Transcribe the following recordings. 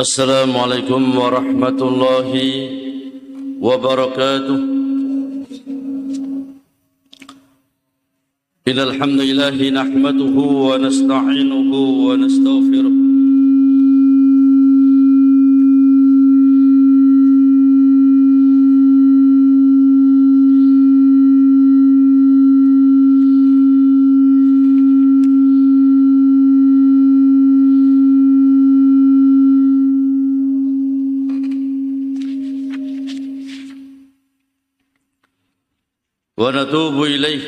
السلام عليكم ورحمة الله وبركاته. إن الحمد لله نحمده ونستعينه ونستغفره. ونتوب إليه.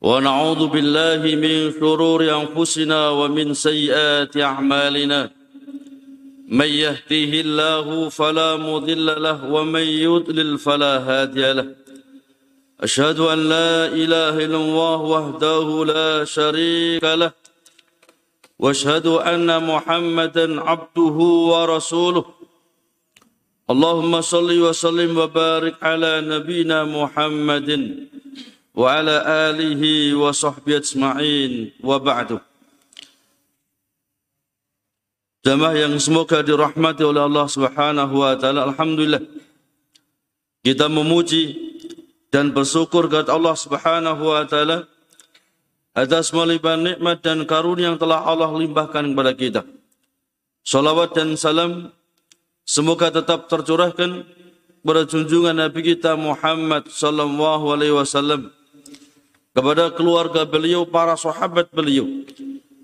ونعوذ بالله من شرور أنفسنا ومن سيئات أعمالنا. من يهديه الله فلا مضل له ومن يضلل فلا هادي له. أشهد أن لا إله إلا الله وحده لا شريك له. وأشهد أن محمدا عبده ورسوله. اللهم صل وسلم وبارك على نبينا محمد وعلى آله وصحبه أجمعين وبعد Jamaah yang semoga dirahmati oleh Allah Subhanahu wa taala. Alhamdulillah. Kita memuji dan bersyukur kepada Allah Subhanahu wa taala atas melimpah nikmat dan karunia yang telah Allah limpahkan kepada kita. Salawat dan salam semoga tetap tercurahkan kepada junjungan Nabi kita Muhammad sallallahu alaihi wasallam kepada keluarga beliau, para sahabat beliau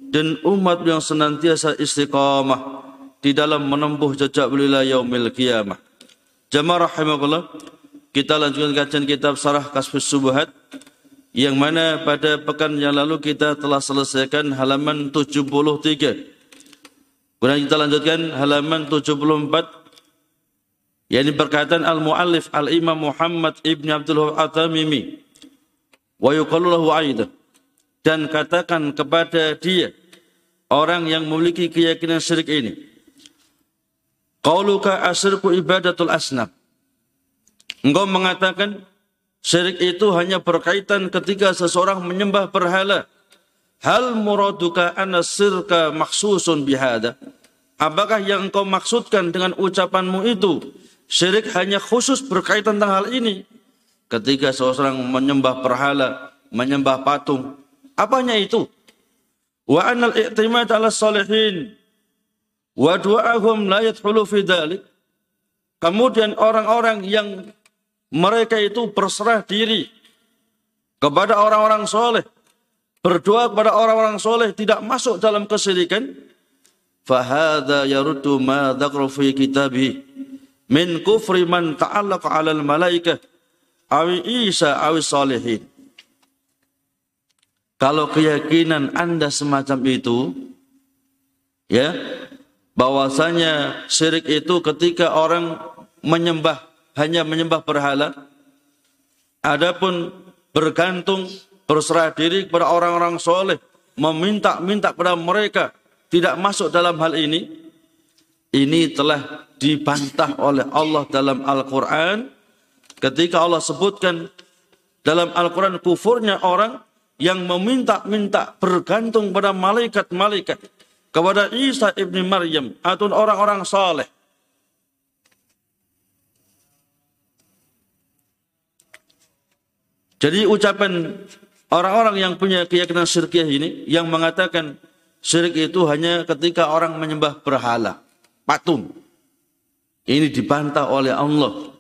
dan umat yang senantiasa istiqamah di dalam menempuh jejak beliau yaumil qiyamah. Jamaah rahimakumullah, kita lanjutkan kajian kitab Sarah Kasfus Subuhat yang mana pada pekan yang lalu kita telah selesaikan halaman 73. Kemudian kita lanjutkan halaman 74 yakni perkataan al-muallif al-Imam Muhammad Ibn Abdul Wahab At-Tamimi wa yuqalu lahu aidan dan katakan kepada dia orang yang memiliki keyakinan syirik ini. Qauluka asyirku ibadatul asnam. Engkau mengatakan syirik itu hanya berkaitan ketika seseorang menyembah berhala. Hal muraduka anna sirka maksusun bihada. Apakah yang engkau maksudkan dengan ucapanmu itu? Syirik hanya khusus berkaitan tentang hal ini. Ketika seseorang menyembah berhala, menyembah patung. Apanya itu? wa anal i'timad ala salihin wa du'ahum la yadkhulu fi dhalik kemudian orang-orang yang mereka itu berserah diri kepada orang-orang soleh berdoa kepada orang-orang soleh tidak masuk dalam kesyirikan fahadha yaruddu ma dzakra fi kitabi min kufri man al-malaikah awi Isa awi salihin. Kalau keyakinan Anda semacam itu, ya, bahwasanya syirik itu ketika orang menyembah hanya menyembah berhala, adapun bergantung berserah diri kepada orang-orang soleh, meminta-minta kepada mereka tidak masuk dalam hal ini, ini telah dibantah oleh Allah dalam Al-Quran ketika Allah sebutkan dalam Al-Quran kufurnya orang yang meminta-minta bergantung pada malaikat-malaikat kepada Isa ibni Maryam atau orang-orang saleh. Jadi ucapan orang-orang yang punya keyakinan syirkiyah ini yang mengatakan syirik itu hanya ketika orang menyembah berhala, patung. Ini dibantah oleh Allah.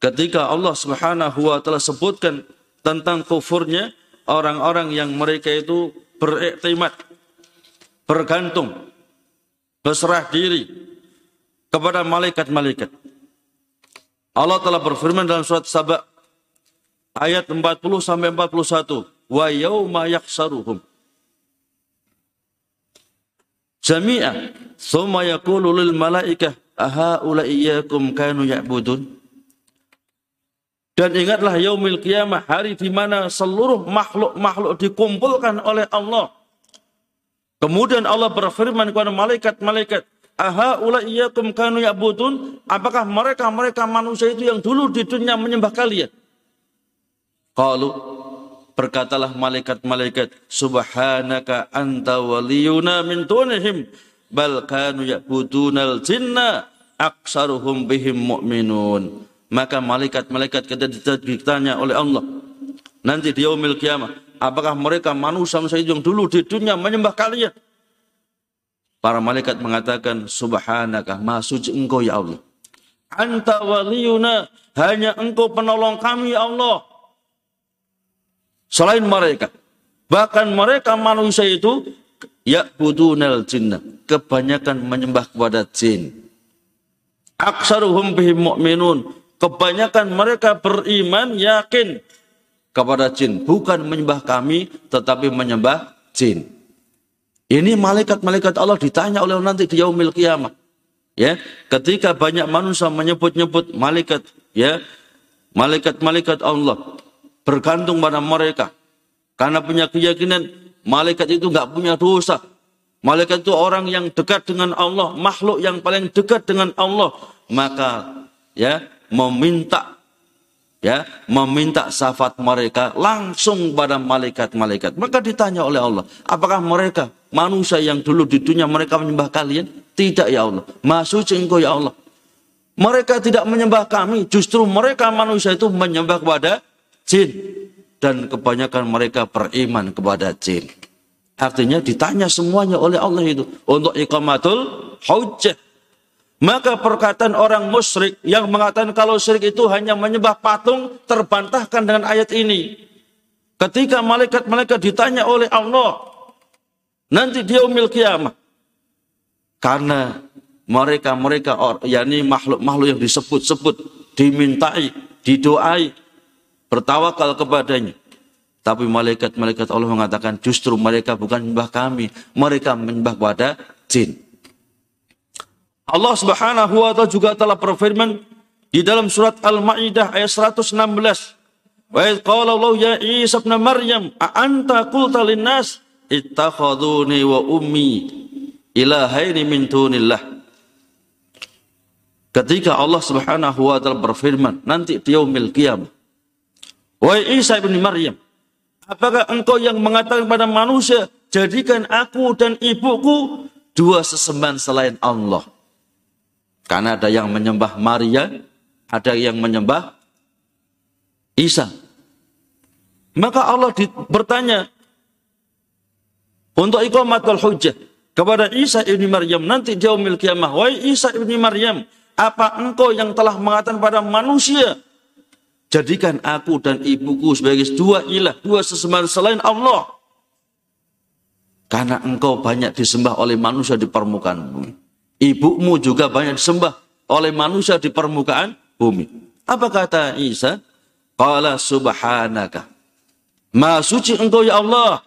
Ketika Allah Subhanahu wa taala sebutkan tentang kufurnya orang-orang yang mereka itu beriktimat, bergantung, berserah diri kepada malaikat-malaikat. Allah telah berfirman dalam surat Saba ayat 40 sampai 41, "Wa yauma yaksaruhum jami'a, thumma yaqulu lil malaikah aha iyyakum kanu ya'budun?" Dan ingatlah yaumil kiamah, hari di mana seluruh makhluk-makhluk dikumpulkan oleh Allah. Kemudian Allah berfirman kepada malaikat-malaikat, Aha ula iyyakum kanu ya'budun, apakah mereka-mereka manusia itu yang dulu di dunia menyembah kalian? Kalau berkatalah malaikat-malaikat, Subhanaka anta waliyuna min tunihim, bal kanu ya'budunal jinna aksaruhum bihim mu'minun. Maka malaikat-malaikat ketika ditanya oleh Allah nanti di yaumil kiamah, apakah mereka manusia manusia yang dulu di dunia menyembah kalian? Para malaikat mengatakan, Subhanaka, maha suci engkau ya Allah. Anta waliyuna, hanya engkau penolong kami ya Allah. Selain mereka. Bahkan mereka manusia itu, ya'budunal jinna. Kebanyakan menyembah kepada jin. Aksaruhum bihim mu'minun. Kebanyakan mereka beriman, yakin kepada jin. Bukan menyembah kami, tetapi menyembah jin. Ini malaikat-malaikat Allah ditanya oleh nanti di yaumil kiamah ya ketika banyak manusia menyebut-nyebut malaikat ya malaikat-malaikat Allah bergantung pada mereka karena punya keyakinan malaikat itu nggak punya dosa malaikat itu orang yang dekat dengan Allah makhluk yang paling dekat dengan Allah maka ya meminta ya meminta syafaat mereka langsung pada malaikat-malaikat. Maka ditanya oleh Allah, apakah mereka manusia yang dulu di dunia mereka menyembah kalian? Tidak ya Allah. Masuk engkau ya Allah. Mereka tidak menyembah kami, justru mereka manusia itu menyembah kepada jin dan kebanyakan mereka beriman kepada jin. Artinya ditanya semuanya oleh Allah itu untuk iqamatul hujjah maka perkataan orang musyrik yang mengatakan kalau syirik itu hanya menyembah patung terbantahkan dengan ayat ini. Ketika malaikat-malaikat ditanya oleh Allah nanti dia umil kiamah. Karena mereka-mereka yakni makhluk-makhluk yang disebut-sebut, dimintai, didoai, bertawakal kepadanya. Tapi malaikat-malaikat Allah mengatakan justru mereka bukan menyembah kami, mereka menyembah pada jin. Allah Subhanahu wa taala juga telah berfirman di dalam surat Al-Maidah ayat 116. Wa qala Allah ya Isa ibn Maryam, a anta qulta lin-nas ittakhaduni wa ummi ilahaini min dunillah. Ketika Allah Subhanahu wa taala berfirman nanti di yaumil qiyamah. Wahai Isa bin Maryam, apakah engkau yang mengatakan kepada manusia, jadikan aku dan ibuku dua sesembahan selain Allah? Karena ada yang menyembah Maria, ada yang menyembah Isa. Maka Allah bertanya untuk iqamatul hujjah kepada Isa ibni Maryam nanti di yaumil kiamah. Wahai Isa ibni Maryam, apa engkau yang telah mengatakan pada manusia jadikan aku dan ibuku sebagai dua ilah, dua sesembahan selain Allah. Karena engkau banyak disembah oleh manusia di permukaan bumi. Ibumu juga banyak disembah oleh manusia di permukaan bumi. Apa kata Isa? Qala subhanaka. Ma suci engkau ya Allah.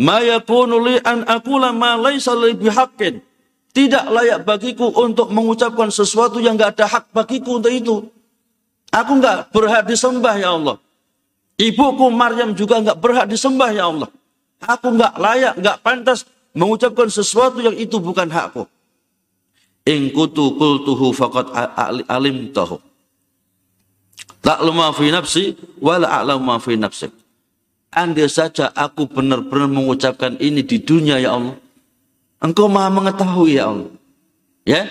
Ma yakunu li an akula ma laisa li. Tidak layak bagiku untuk mengucapkan sesuatu yang enggak ada hak bagiku untuk itu. Aku enggak berhak disembah ya Allah. Ibuku Maryam juga enggak berhak disembah ya Allah. Aku enggak layak, enggak pantas mengucapkan sesuatu yang itu bukan hakku. In kutu kultuhu faqad alim tahu. Ta'lamu fi nafsi wa la a'lamu fi nafsik. Andai saja aku benar-benar mengucapkan ini di dunia ya Allah. Engkau maha mengetahui ya Allah. Ya.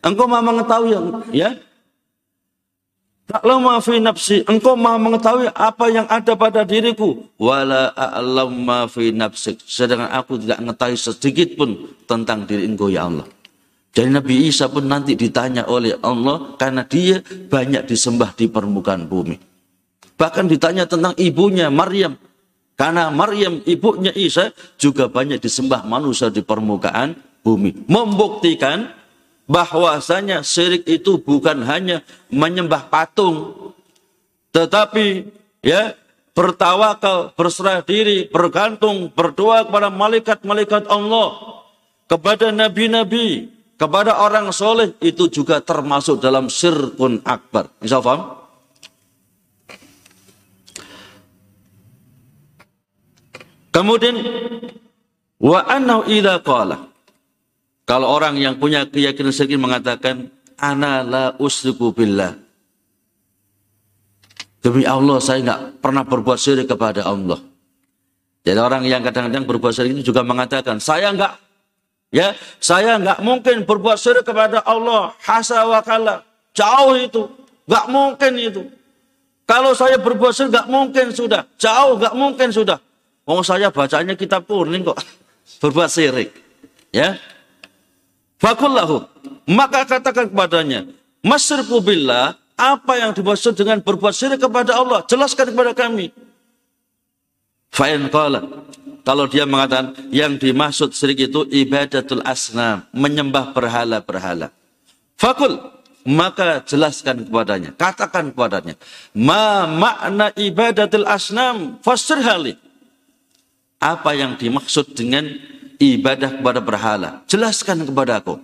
Engkau maha mengetahui ya. Ta'lamu fi nafsi. Engkau maha mengetahui apa yang ada pada diriku. Wala a'lamu fi nafsik. Sedangkan aku tidak mengetahui sedikit pun tentang diri engkau ya Allah. Jadi Nabi Isa pun nanti ditanya oleh Allah karena dia banyak disembah di permukaan bumi. Bahkan ditanya tentang ibunya Maryam. Karena Maryam ibunya Isa juga banyak disembah manusia di permukaan bumi. Membuktikan bahwasanya syirik itu bukan hanya menyembah patung. Tetapi ya bertawakal, berserah diri, bergantung, berdoa kepada malaikat-malaikat Allah. Kepada nabi-nabi, kepada orang soleh itu juga termasuk dalam sirkun akbar. Bisa paham? Kemudian wa annahu idza qala kalau orang yang punya keyakinan syirik mengatakan ana la usriku billah demi Allah saya enggak pernah berbuat syirik kepada Allah. Jadi orang yang kadang-kadang berbuat syirik itu juga mengatakan saya enggak Ya, saya nggak mungkin berbuat syirik kepada Allah. Hasa wa kala. Jauh itu. Nggak mungkin itu. Kalau saya berbuat syirik nggak mungkin sudah. Jauh nggak mungkin sudah. Mau saya bacanya kitab kuning kok. Berbuat syirik. Ya. Fakullahu. Maka katakan kepadanya. Masyirku billah. Apa yang dimaksud dengan berbuat syirik kepada Allah? Jelaskan kepada kami. Fa'in qala. Kalau dia mengatakan yang dimaksud syirik itu ibadatul asnam, menyembah berhala-berhala. Fakul, maka jelaskan kepadanya, katakan kepadanya, ma makna ibadatul asnam fasir hali. Apa yang dimaksud dengan ibadah kepada berhala? Jelaskan kepada aku.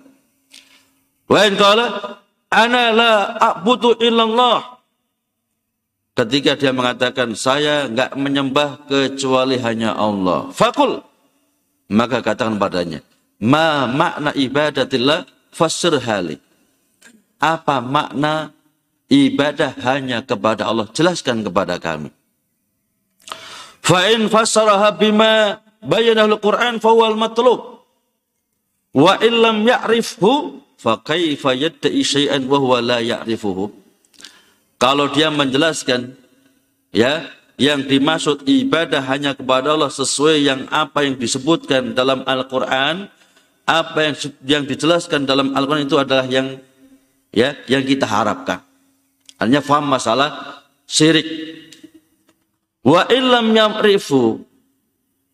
Wa in qala ana la a'budu illallah ketika dia mengatakan saya enggak menyembah kecuali hanya Allah. Fakul maka katakan padanya, ma makna ibadatillah fasir hali. Apa makna ibadah hanya kepada Allah? Jelaskan kepada kami. Fa in fassaraha bima bayyanahu al-Qur'an fa huwa al-matlub. Wa illam ya'rifhu fa kaifa yad'i syai'an wa huwa la ya'rifuhu. Kalau dia menjelaskan ya yang dimaksud ibadah hanya kepada Allah sesuai yang apa yang disebutkan dalam Al-Qur'an, apa yang yang dijelaskan dalam Al-Qur'an itu adalah yang ya yang kita harapkan. Hanya faham masalah syirik. Wa illam yamrifu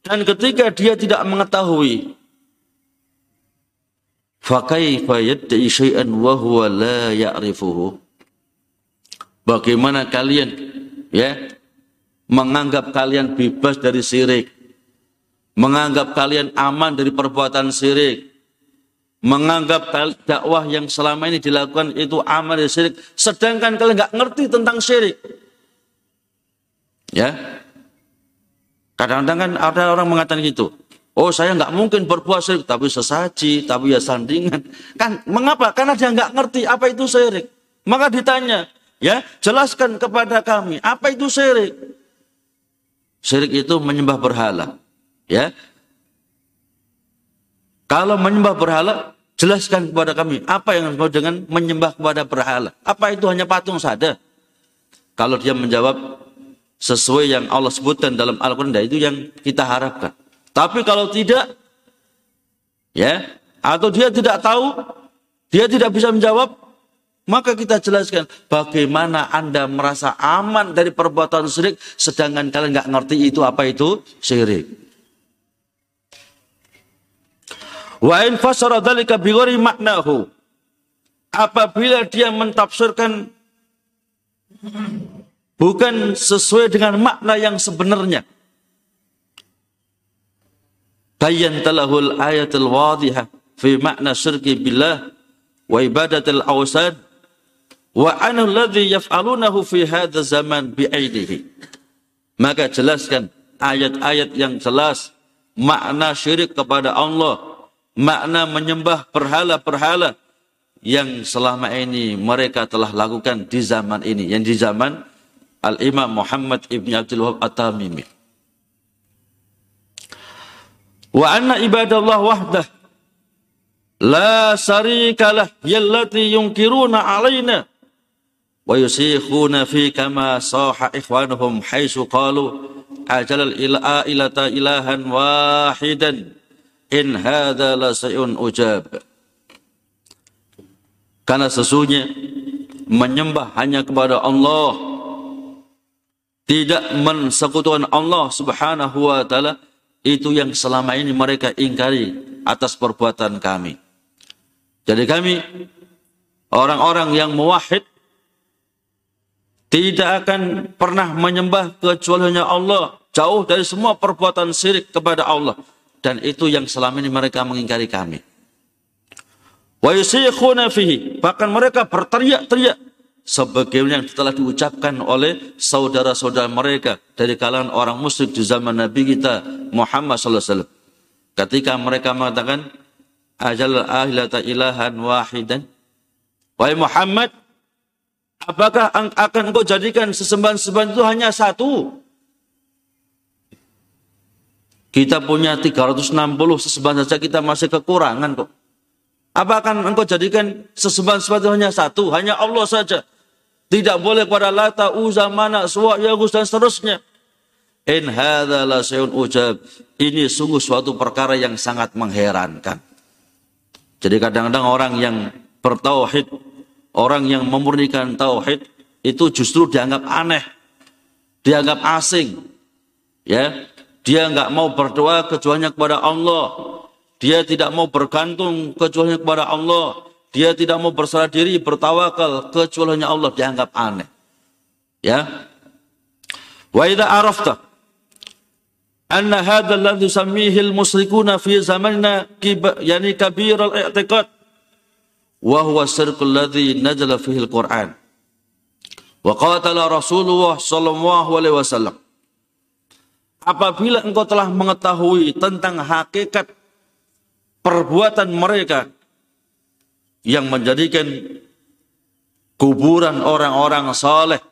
dan ketika dia tidak mengetahui Bagaimana kalian ya menganggap kalian bebas dari syirik, menganggap kalian aman dari perbuatan syirik, menganggap dakwah yang selama ini dilakukan itu aman dari syirik, sedangkan kalian nggak ngerti tentang syirik. Ya, kadang-kadang kan ada orang mengatakan gitu. Oh saya nggak mungkin syirik, tapi sesaji, tapi ya sandingan. Kan mengapa? Karena dia nggak ngerti apa itu syirik. Maka ditanya, Ya, jelaskan kepada kami apa itu syirik. Syirik itu menyembah berhala. Ya. Kalau menyembah berhala, jelaskan kepada kami apa yang disebut dengan menyembah kepada berhala. Apa itu hanya patung saja? Kalau dia menjawab sesuai yang Allah sebutkan dalam Al-Quran, itu yang kita harapkan. Tapi kalau tidak, ya, atau dia tidak tahu, dia tidak bisa menjawab, maka kita jelaskan bagaimana Anda merasa aman dari perbuatan syirik sedangkan kalian nggak ngerti itu apa itu syirik. Wa in maknahu. Apabila dia mentafsirkan bukan sesuai dengan makna yang sebenarnya. Bayan talahul ayatul wadihah fi makna syirki billah wa ibadatil awsad Wa anul ladzi yaf'alunahu fi hadha zaman bi'aidihi. Maka jelaskan ayat-ayat yang jelas makna syirik kepada Allah, makna menyembah berhala-berhala yang selama ini mereka telah lakukan di zaman ini, yang di zaman Al-Imam Muhammad ibni Abdul Wahab At-Tamimi. Wa anna ibadallah wahdah la syarikalah yallati yunkiruna alaina wa yusikhuna fi kama saha ikhwanuhum haitsu qalu ajal ila ilata ilahan wahidan in hadza la sayun ujab karena sesungguhnya menyembah hanya kepada Allah tidak mensekutukan Allah subhanahu wa ta'ala. Itu yang selama ini mereka ingkari atas perbuatan kami. Jadi kami orang-orang yang muwahid tidak akan pernah menyembah kecuali hanya Allah, jauh dari semua perbuatan syirik kepada Allah. Dan itu yang selama ini mereka mengingkari kami. Wa yusikhuna fihi, bahkan mereka berteriak-teriak sebagaimana yang telah diucapkan oleh saudara-saudara mereka dari kalangan orang musyrik di zaman Nabi kita Muhammad sallallahu alaihi wasallam. Ketika mereka mengatakan ajal ahilata ilahan wahidan. Wahai Muhammad, Apakah akan engkau jadikan sesembahan-sesembahan itu hanya satu? Kita punya 360 sesembahan saja kita masih kekurangan kok. Apa akan engkau jadikan sesembahan sesuatu hanya satu, hanya Allah saja? Tidak boleh pada lata, uza, mana, suwa, yagus, dan seterusnya. In hadha ujab. Ini sungguh suatu perkara yang sangat mengherankan. Jadi kadang-kadang orang yang bertauhid, orang yang memurnikan tauhid, itu justru dianggap aneh, dianggap asing. Ya, dia nggak mau berdoa kecuali kepada Allah. Dia tidak mau bergantung kecuali kepada Allah. Dia tidak mau berserah diri, bertawakal kecuali hanya Allah dianggap aneh. Ya. Wa idza arafta anna hadha alladhi yusammihi al-musyrikuna fi zamanina yani kabir al-i'tiqad wa huwa sirq alladhi nazala fihi al-Qur'an. Wa qatala Rasulullah sallallahu alaihi wasallam. Apabila engkau telah mengetahui tentang hakikat perbuatan mereka yang menjadikan kuburan orang-orang saleh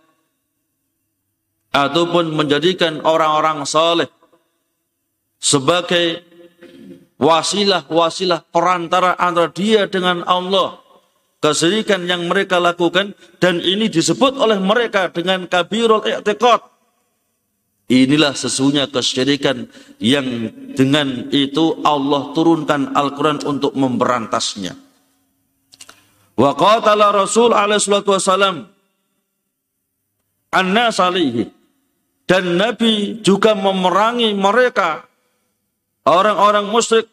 ataupun menjadikan orang-orang saleh sebagai wasilah-wasilah perantara antara dia dengan Allah kesirikan yang mereka lakukan dan ini disebut oleh mereka dengan kabirul i'tiqad Inilah sesungguhnya kesyirikan yang dengan itu Allah turunkan Al-Quran untuk memberantasnya. Wa qatala Rasul alaihi salatu wasalam anna salihi. Dan Nabi juga memerangi mereka orang-orang musyrik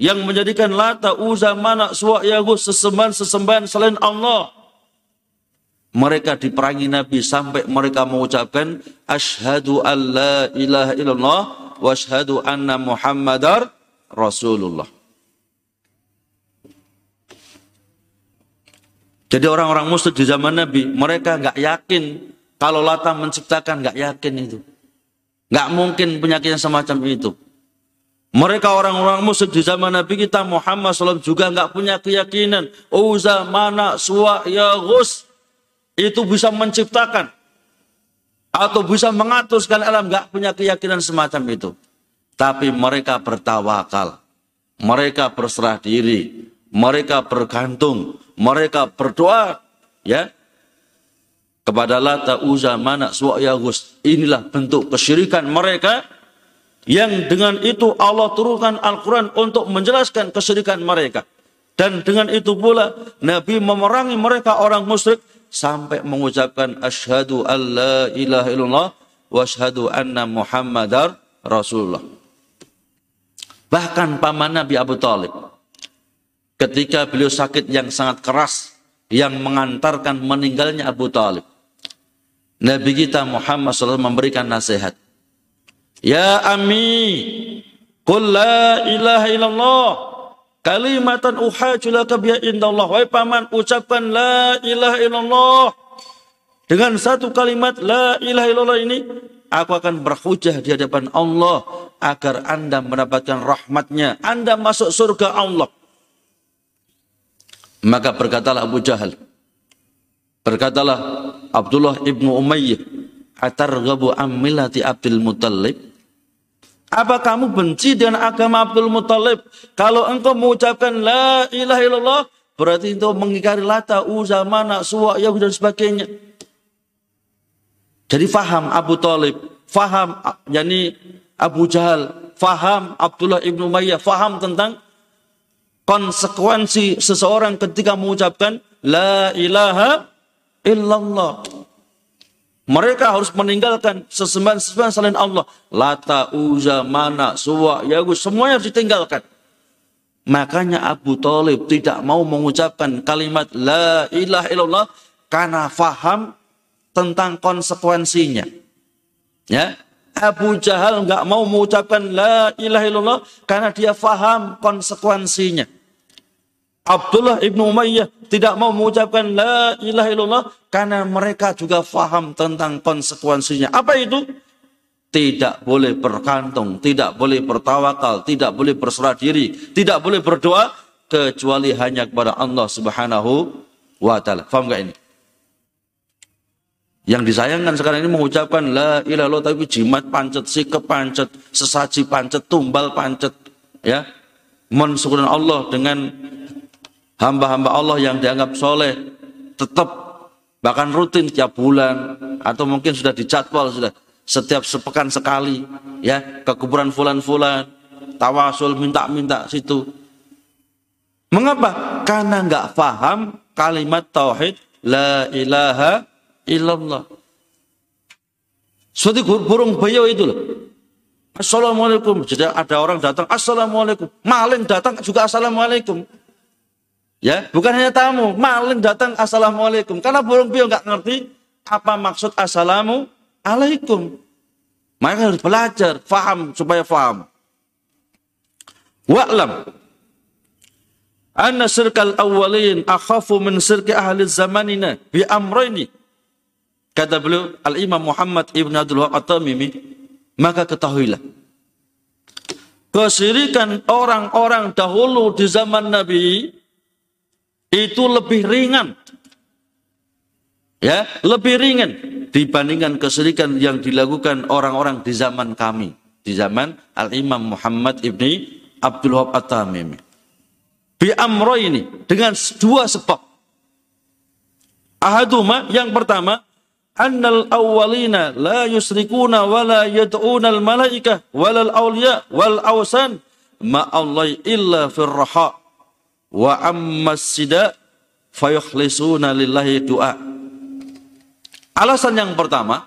yang menjadikan lata, uza, mana, suwa, yagus, sesembahan-sesembahan selain Allah mereka diperangi Nabi sampai mereka mengucapkan asyhadu alla ilaha illallah wa asyhadu anna muhammadar rasulullah. Jadi orang-orang musyrik di zaman Nabi, mereka nggak yakin kalau Lata menciptakan, nggak yakin itu. Nggak mungkin penyakit semacam itu. Mereka orang-orang musyrik di zaman Nabi kita Muhammad SAW juga nggak punya keyakinan. Uza, mana, suwa, ya, gus itu bisa menciptakan atau bisa mengatur segala alam nggak punya keyakinan semacam itu tapi mereka bertawakal mereka berserah diri mereka bergantung mereka berdoa ya kepada Lata Uza Mana Suwayagus inilah bentuk kesyirikan mereka yang dengan itu Allah turunkan Al-Quran untuk menjelaskan kesyirikan mereka dan dengan itu pula Nabi memerangi mereka orang musyrik sampai mengucapkan asyhadu alla ilaha illallah wa asyhadu anna muhammadar rasulullah. Bahkan paman Nabi Abu Talib ketika beliau sakit yang sangat keras yang mengantarkan meninggalnya Abu Talib. Nabi kita Muhammad SAW memberikan nasihat. Ya Ami, Qul la ilaha illallah Kalimatan uhajulaka biha indallah. Wahai paman, ucapkan la ilaha illallah. Dengan satu kalimat la ilaha illallah ini, aku akan berhujah di hadapan Allah agar anda mendapatkan rahmatnya. Anda masuk surga Allah. Maka berkatalah Abu Jahal. Berkatalah Abdullah ibnu Umayyah. Atargabu ammilati Abdul Muttalib. Apa kamu benci dengan agama Abdul Muttalib? Kalau engkau mengucapkan la ilaha illallah, berarti itu mengingkari lata, uza, mana, suwa, yahud dan sebagainya. Jadi faham Abu Talib, faham yani Abu Jahal, faham Abdullah ibnu Umayyah, faham tentang konsekuensi seseorang ketika mengucapkan la ilaha illallah. Mereka harus meninggalkan sesembahan-sesembahan selain Allah. Lata, Uza, Mana, Suwa, Yagus, semuanya harus ditinggalkan. Makanya Abu Talib tidak mau mengucapkan kalimat La ilaha illallah karena faham tentang konsekuensinya. Ya, Abu Jahal nggak mau mengucapkan La ilaha illallah karena dia faham konsekuensinya. Abdullah ibnu Umayyah tidak mau mengucapkan la ilaha illallah karena mereka juga faham tentang konsekuensinya. Apa itu? Tidak boleh berkantung, tidak boleh bertawakal, tidak boleh berserah diri, tidak boleh berdoa kecuali hanya kepada Allah Subhanahu wa taala. Faham gak ini? Yang disayangkan sekarang ini mengucapkan la ilaha illallah tapi jimat pancet, sikap pancet, sesaji pancet, tumbal pancet, ya. Mensyukurkan Allah dengan hamba-hamba Allah yang dianggap soleh tetap bahkan rutin tiap bulan atau mungkin sudah dijadwal sudah setiap sepekan sekali ya ke kuburan fulan-fulan tawasul minta-minta situ mengapa karena nggak paham kalimat tauhid la ilaha illallah. Seperti burung beo itu loh. Assalamualaikum. Jadi ada orang datang, Assalamualaikum. Maling datang juga Assalamualaikum. Ya, bukan hanya tamu, maling datang Assalamualaikum. Karena burung beo nggak ngerti apa maksud Assalamu alaikum. Maka harus belajar, faham supaya faham. Wa'lam anna sirkal awwalin akhafu min sirki ahli zamanina bi amrayni Kata beliau Al-Imam Muhammad Ibn Abdul Wahab maka ketahuilah kesirikan orang-orang dahulu di zaman Nabi itu lebih ringan. Ya, lebih ringan dibandingkan kesirikan yang dilakukan orang-orang di zaman kami, di zaman Al-Imam Muhammad Ibni Abdul Wahab At-Tamimi. Bi amro ini dengan dua sebab. Ahaduma yang pertama annal awwalina la yusrikuna wa la yad'una al malaikah wal awliya wal awsan ma illa fir raha wa amma sida fayukhlisuna lillahi du'a alasan yang pertama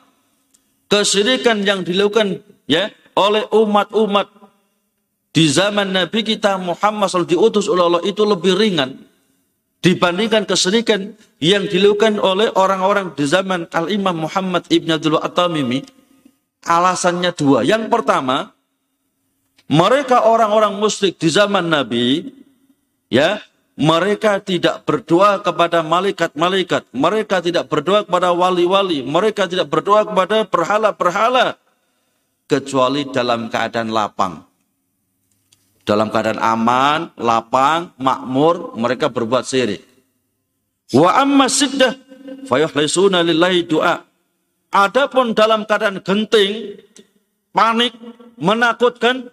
kesyirikan yang dilakukan ya oleh umat-umat di zaman Nabi kita Muhammad SAW diutus oleh Allah itu lebih ringan dibandingkan kesedihan yang dilakukan oleh orang-orang di zaman Al-Imam Muhammad Ibn Abdul At-Tamimi alasannya dua. Yang pertama, mereka orang-orang musyrik di zaman Nabi ya, mereka tidak berdoa kepada malaikat-malaikat, mereka tidak berdoa kepada wali-wali, mereka tidak berdoa kepada berhala-berhala kecuali dalam keadaan lapang dalam keadaan aman, lapang, makmur, mereka berbuat syirik. Wa amma siddah fayuhlisuna lillahi du'a. Adapun dalam keadaan genting, panik, menakutkan,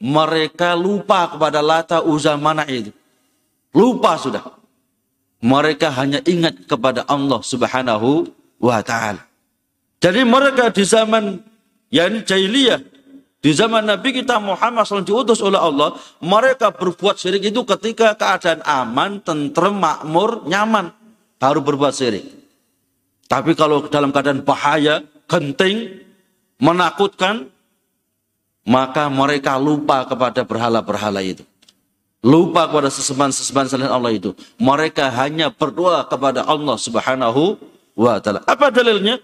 mereka lupa kepada lata uzza mana itu. Lupa sudah. Mereka hanya ingat kepada Allah subhanahu wa ta'ala. Jadi mereka di zaman yang jahiliyah di zaman Nabi kita Muhammad SAW diutus oleh Allah, mereka berbuat syirik itu ketika keadaan aman, tentrem, makmur, nyaman. Baru berbuat syirik. Tapi kalau dalam keadaan bahaya, genting, menakutkan, maka mereka lupa kepada berhala-berhala itu. Lupa kepada sesembahan-sesembahan selain Allah itu. Mereka hanya berdoa kepada Allah subhanahu wa ta'ala. Apa dalilnya?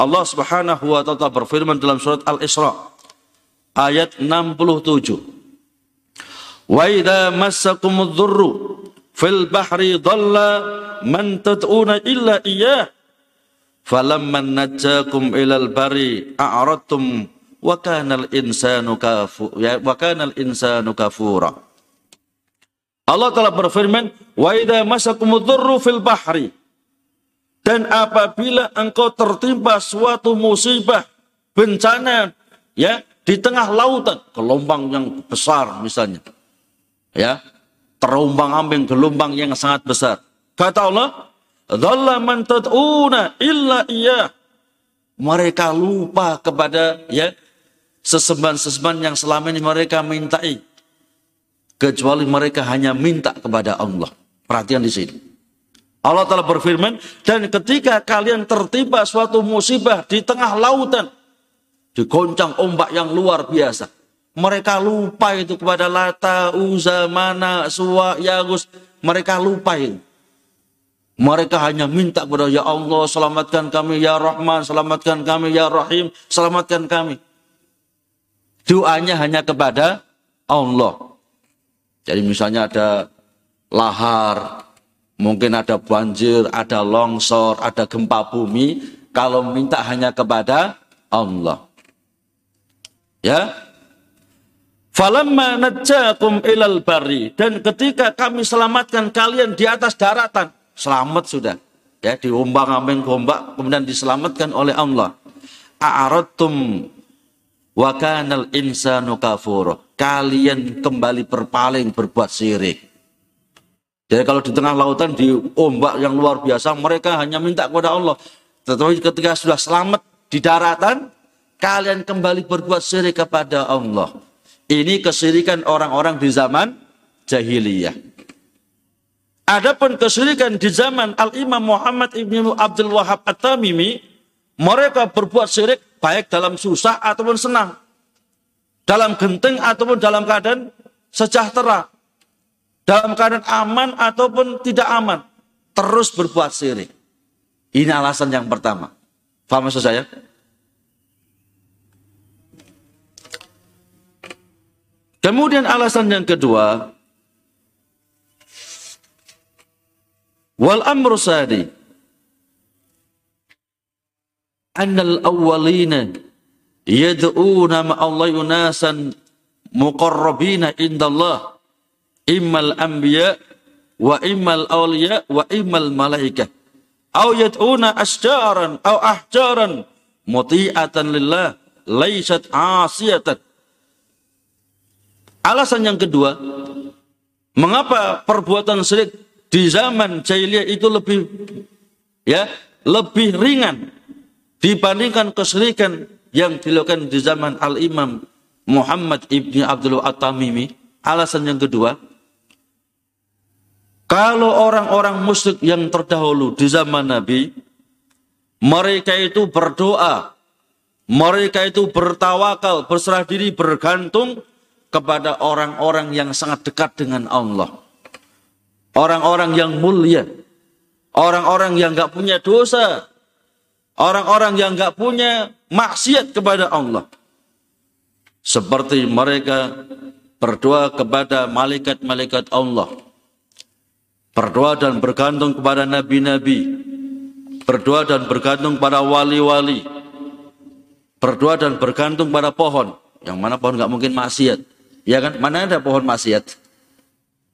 Allah subhanahu wa ta'ala berfirman dalam surat Al-Isra' ayat 67. Wa idza massakumudz dzurru fil bahri dhalla man tad'una illa iyyah falamma najjakum ilal bari a'radtum wa kana al-insanu kafu ya wa kana al-insanu kafura Allah telah berfirman wa idza masakumudz dzurru fil bahri dan apabila engkau tertimpa suatu musibah bencana ya di tengah lautan, gelombang yang besar misalnya. Ya, terombang ambing gelombang yang sangat besar. Kata Allah, "Dhalla man tad'una illa iya." Mereka lupa kepada ya sesembahan-sesembahan yang selama ini mereka mintai. Kecuali mereka hanya minta kepada Allah. Perhatian di sini. Allah telah berfirman, dan ketika kalian tertimpa suatu musibah di tengah lautan, digoncang ombak yang luar biasa. Mereka lupa itu kepada Lata, Uza, Mana, Suwa, Yagus. Mereka lupa itu. Mereka hanya minta kepada Ya Allah, selamatkan kami, Ya Rahman, selamatkan kami, Ya Rahim, selamatkan kami. Doanya hanya kepada Allah. Jadi misalnya ada lahar, mungkin ada banjir, ada longsor, ada gempa bumi. Kalau minta hanya kepada Allah. Ya. Falamma najjakum ilal bari dan ketika kami selamatkan kalian di atas daratan, selamat sudah. ya diombang-ambing gombak kemudian diselamatkan oleh Allah. A'aradtum wa kanal insanu kafur. Kalian kembali berpaling berbuat syirik. Jadi kalau di tengah lautan di ombak yang luar biasa mereka hanya minta kepada Allah. Tetapi ketika sudah selamat di daratan, kalian kembali berbuat syirik kepada Allah. Ini kesyirikan orang-orang di zaman jahiliyah. Adapun kesyirikan di zaman Al-Imam Muhammad Ibn Abdul Wahab At-Tamimi, mereka berbuat syirik baik dalam susah ataupun senang. Dalam genting ataupun dalam keadaan sejahtera. Dalam keadaan aman ataupun tidak aman. Terus berbuat syirik. Ini alasan yang pertama. Faham maksud saya? Kemudian alasan yang kedua, Wal amru sadi annal awwalina yad'una Allah yunasan muqarrabina indallah. Immal anbiya wa immal awliya wa immal malaikah. Aw yad'una asjaran aw ahjaran muti'atan lillah laysat asiyatan. Alasan yang kedua mengapa perbuatan syirik di zaman jahiliyah itu lebih ya lebih ringan dibandingkan kesyirikan yang dilakukan di zaman Al-Imam Muhammad ibni Abdul At-Tamimi. Alasan yang kedua, kalau orang-orang musyrik yang terdahulu di zaman Nabi, mereka itu berdoa, mereka itu bertawakal, berserah diri, bergantung kepada orang-orang yang sangat dekat dengan Allah orang-orang yang mulia, orang-orang yang nggak punya dosa, orang-orang yang nggak punya maksiat kepada Allah. Seperti mereka berdoa kepada malaikat-malaikat Allah. Berdoa dan bergantung kepada nabi-nabi. Berdoa dan bergantung pada wali-wali. Berdoa dan bergantung pada pohon. Yang mana pohon nggak mungkin maksiat. Ya kan? Mana ada pohon maksiat?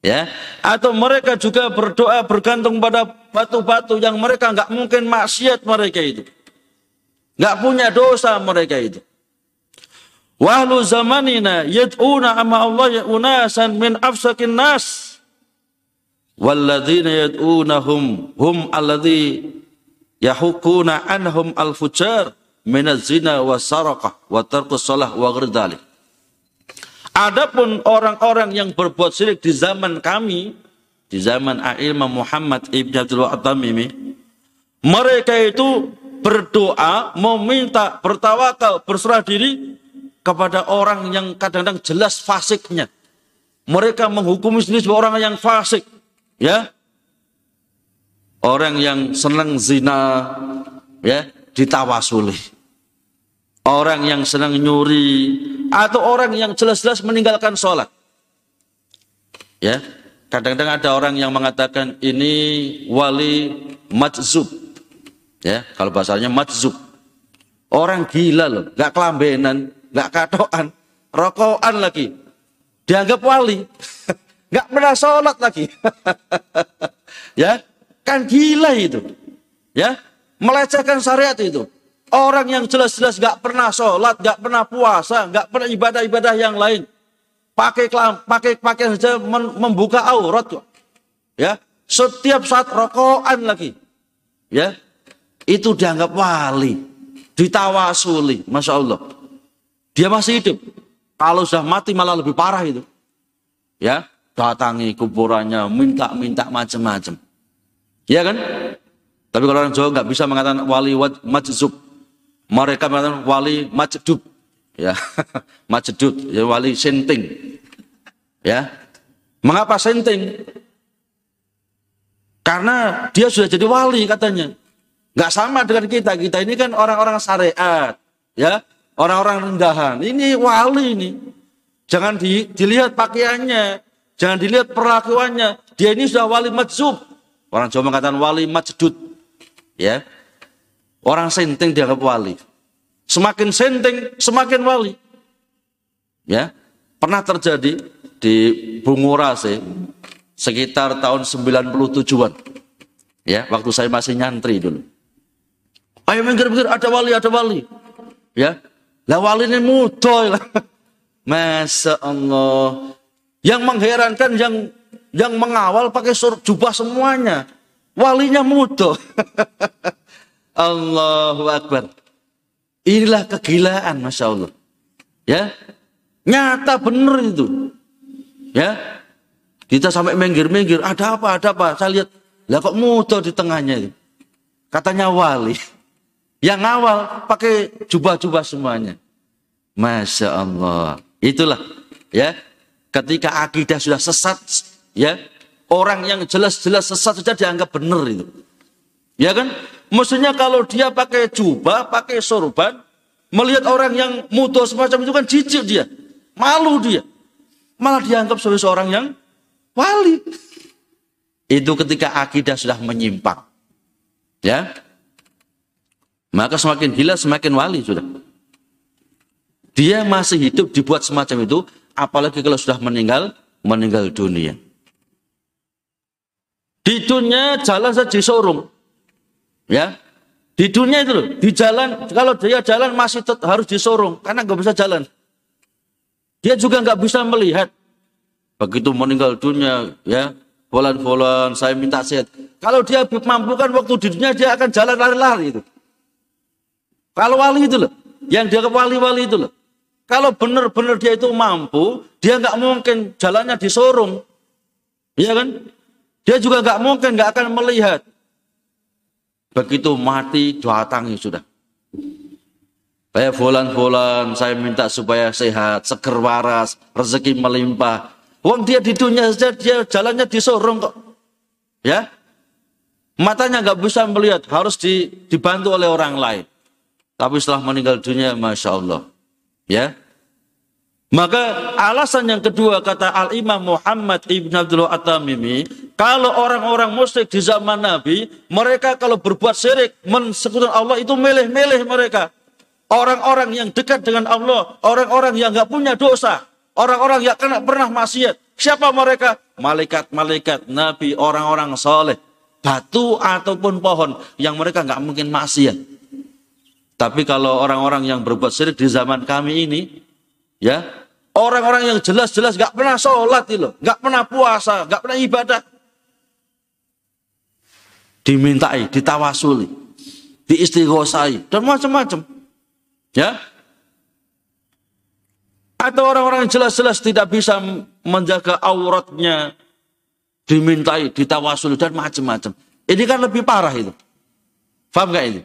ya atau mereka juga berdoa bergantung pada batu-batu yang mereka nggak mungkin maksiat mereka itu. Nggak punya dosa mereka itu. Wahlu zamanina yad'una amma Allah unasan min afsakin nas. Walladzina yad'unahum hum alladhi yahukuna anhum al-fujar min az-zina wa saraqah wa tarkus salah wa ghirdalik Adapun orang-orang yang berbuat syirik di zaman kami, di zaman Imam Muhammad Ibn Abdul Wahab ini, mereka itu berdoa, meminta, bertawakal, berserah diri kepada orang yang kadang-kadang jelas fasiknya. Mereka menghukumi sendiri sebagai orang yang fasik. Ya, orang yang senang zina, ya, ditawasuli. Orang yang senang nyuri, atau orang yang jelas-jelas meninggalkan sholat. Ya, kadang-kadang ada orang yang mengatakan ini wali majzub. Ya, kalau bahasanya majzub. Orang gila loh, gak kelambenan, gak katoan, rokokan lagi. Dianggap wali. gak pernah sholat lagi. ya, kan gila itu. Ya, melecehkan syariat itu. Orang yang jelas-jelas gak pernah sholat, gak pernah puasa, gak pernah ibadah-ibadah yang lain. Pakai pakai pakaian saja membuka aurat kok. Ya, setiap saat rokokan lagi. Ya, itu dianggap wali, ditawasuli, masya Allah. Dia masih hidup. Kalau sudah mati malah lebih parah itu. Ya, datangi kuburannya, minta-minta macam-macam. Ya kan? Tapi kalau orang Jawa nggak bisa mengatakan wali majzub, mereka mengatakan wali majdub. Ya, majdub, ya wali senting. Ya. Mengapa senting? Karena dia sudah jadi wali katanya. Nggak sama dengan kita. Kita ini kan orang-orang syariat. Ya, orang-orang rendahan. Ini wali ini. Jangan di, dilihat pakaiannya. Jangan dilihat perlakuannya. Dia ini sudah wali majzub. Orang Jawa mengatakan wali majdud. Ya, Orang senting dianggap wali. Semakin senting, semakin wali. Ya, pernah terjadi di Bungurase sekitar tahun 97-an. Ya, waktu saya masih nyantri dulu. Ayo minggir-minggir, ada wali, ada wali. Ya, lah wali ini muda lah. Masya Allah. Yang mengherankan, yang yang mengawal pakai sur jubah semuanya. Walinya muda. Allahu Akbar. Inilah kegilaan, Masya Allah. Ya, nyata benar itu. Ya, kita sampai minggir-minggir, ada apa, ada apa. Saya lihat, lah kok muda di tengahnya itu. Katanya wali. Yang awal pakai jubah-jubah semuanya. Masya Allah. Itulah ya. Ketika akidah sudah sesat, ya orang yang jelas-jelas sesat saja dianggap benar itu. Ya kan? Maksudnya kalau dia pakai jubah, pakai sorban, melihat orang yang muda semacam itu kan jijik dia. Malu dia. Malah dianggap sebagai seorang yang wali. Itu ketika akidah sudah menyimpang. Ya. Maka semakin gila semakin wali sudah. Dia masih hidup dibuat semacam itu, apalagi kalau sudah meninggal, meninggal dunia. Di dunia jalan saja disorong. Ya. Di dunia itu loh, di jalan, kalau dia jalan masih harus disorong, karena nggak bisa jalan. Dia juga nggak bisa melihat. Begitu meninggal dunia, ya, Fulan-fulan, saya minta sehat. Kalau dia mampu kan waktu di dunia dia akan jalan lari-lari itu. Kalau wali itu loh, yang dia wali-wali itu loh. Kalau benar-benar dia itu mampu, dia nggak mungkin jalannya disorong. Iya kan? Dia juga nggak mungkin nggak akan melihat. Begitu mati datangi sudah. Saya fulan-fulan, saya minta supaya sehat, seger waras, rezeki melimpah. Wong dia di dunia saja dia jalannya disorong kok. Ya. Matanya nggak bisa melihat, harus di, dibantu oleh orang lain. Tapi setelah meninggal dunia, masya Allah, ya. Maka alasan yang kedua kata Al Imam Muhammad ibn Abdullah At-Tamimi, kalau orang-orang musyrik di zaman Nabi, mereka kalau berbuat syirik, mensekutukan Allah itu milih-milih mereka. Orang-orang yang dekat dengan Allah, orang-orang yang nggak punya dosa, Orang-orang yang kena pernah maksiat. Siapa mereka? Malaikat-malaikat, nabi, orang-orang soleh. Batu ataupun pohon yang mereka nggak mungkin maksiat. Tapi kalau orang-orang yang berbuat syirik di zaman kami ini, ya orang-orang yang jelas-jelas nggak pernah sholat itu, nggak pernah puasa, nggak pernah ibadah, dimintai, ditawasuli, diistighosai, dan macam-macam. Ya, atau orang-orang yang jelas-jelas tidak bisa menjaga auratnya, dimintai, ditawasul dan macam-macam. Ini kan lebih parah itu. Faham nggak ini?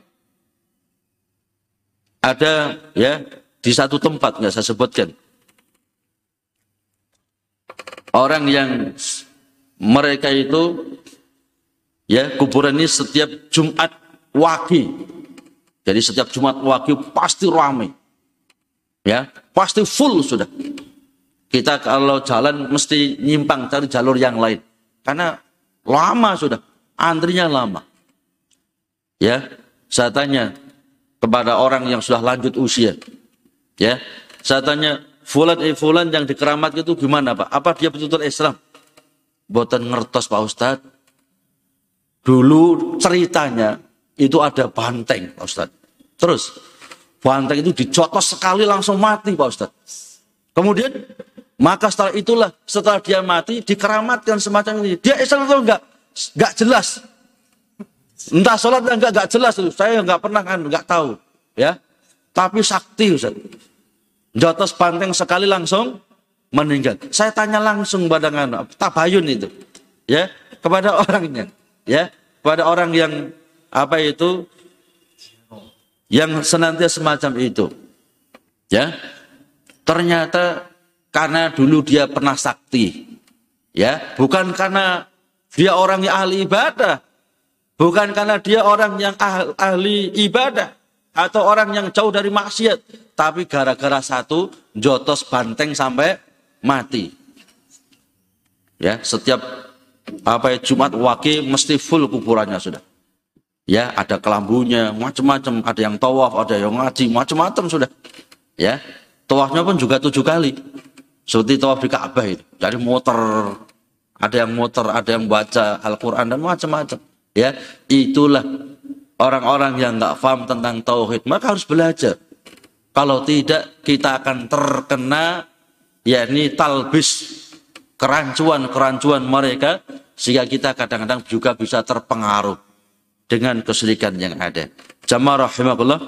Ada ya di satu tempat nggak saya sebutkan. Orang yang mereka itu ya kuburan ini setiap Jumat waki. Jadi setiap Jumat waki pasti ramai ya pasti full sudah. Kita kalau jalan mesti nyimpang cari jalur yang lain karena lama sudah antrinya lama. Ya, saya tanya kepada orang yang sudah lanjut usia, ya, saya tanya Fulan eh Fulan yang dikeramat itu gimana Pak? Apa dia betul-betul Islam? Boten ngertos Pak Ustadz. Dulu ceritanya itu ada banteng Pak Ustadz. Terus Banteng itu dicotos sekali langsung mati Pak Ustadz. Kemudian maka setelah itulah setelah dia mati dikeramatkan semacam ini. Dia Islam atau enggak? Enggak jelas. Entah sholat enggak enggak jelas. Saya enggak pernah kan enggak tahu. Ya. Tapi sakti Ustaz. Jotos banteng sekali langsung meninggal. Saya tanya langsung pada tabayun itu. Ya, kepada orangnya. Ya, kepada orang yang apa itu yang senantiasa semacam itu. Ya. Ternyata karena dulu dia pernah sakti. Ya, bukan karena dia orang yang ahli ibadah. Bukan karena dia orang yang ahli, ahli ibadah atau orang yang jauh dari maksiat, tapi gara-gara satu jotos banteng sampai mati. Ya, setiap apa ya Jumat waki mesti full kuburannya sudah. Ya, ada kelambunya, macam-macam. Ada yang tawaf, ada yang ngaji, macam-macam sudah. Ya, tawafnya pun juga tujuh kali. Seperti tawaf di Ka'bah itu. Jadi motor, ada yang motor, ada yang baca Al-Quran dan macam-macam. Ya, itulah orang-orang yang nggak paham tentang tauhid, maka harus belajar. Kalau tidak, kita akan terkena yakni talbis kerancuan-kerancuan mereka sehingga kita kadang-kadang juga bisa terpengaruh dengan kesyirikan yang ada. Jamaah rahimahullah,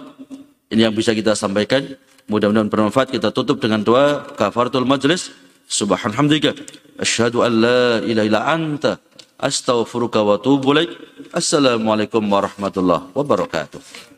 ini yang bisa kita sampaikan. Mudah-mudahan bermanfaat. Kita tutup dengan doa kafaratul majlis. Subhanallah. Asyhadu an la ilaha illa anta astaghfiruka wa atubu ilaik. Assalamualaikum warahmatullahi wabarakatuh.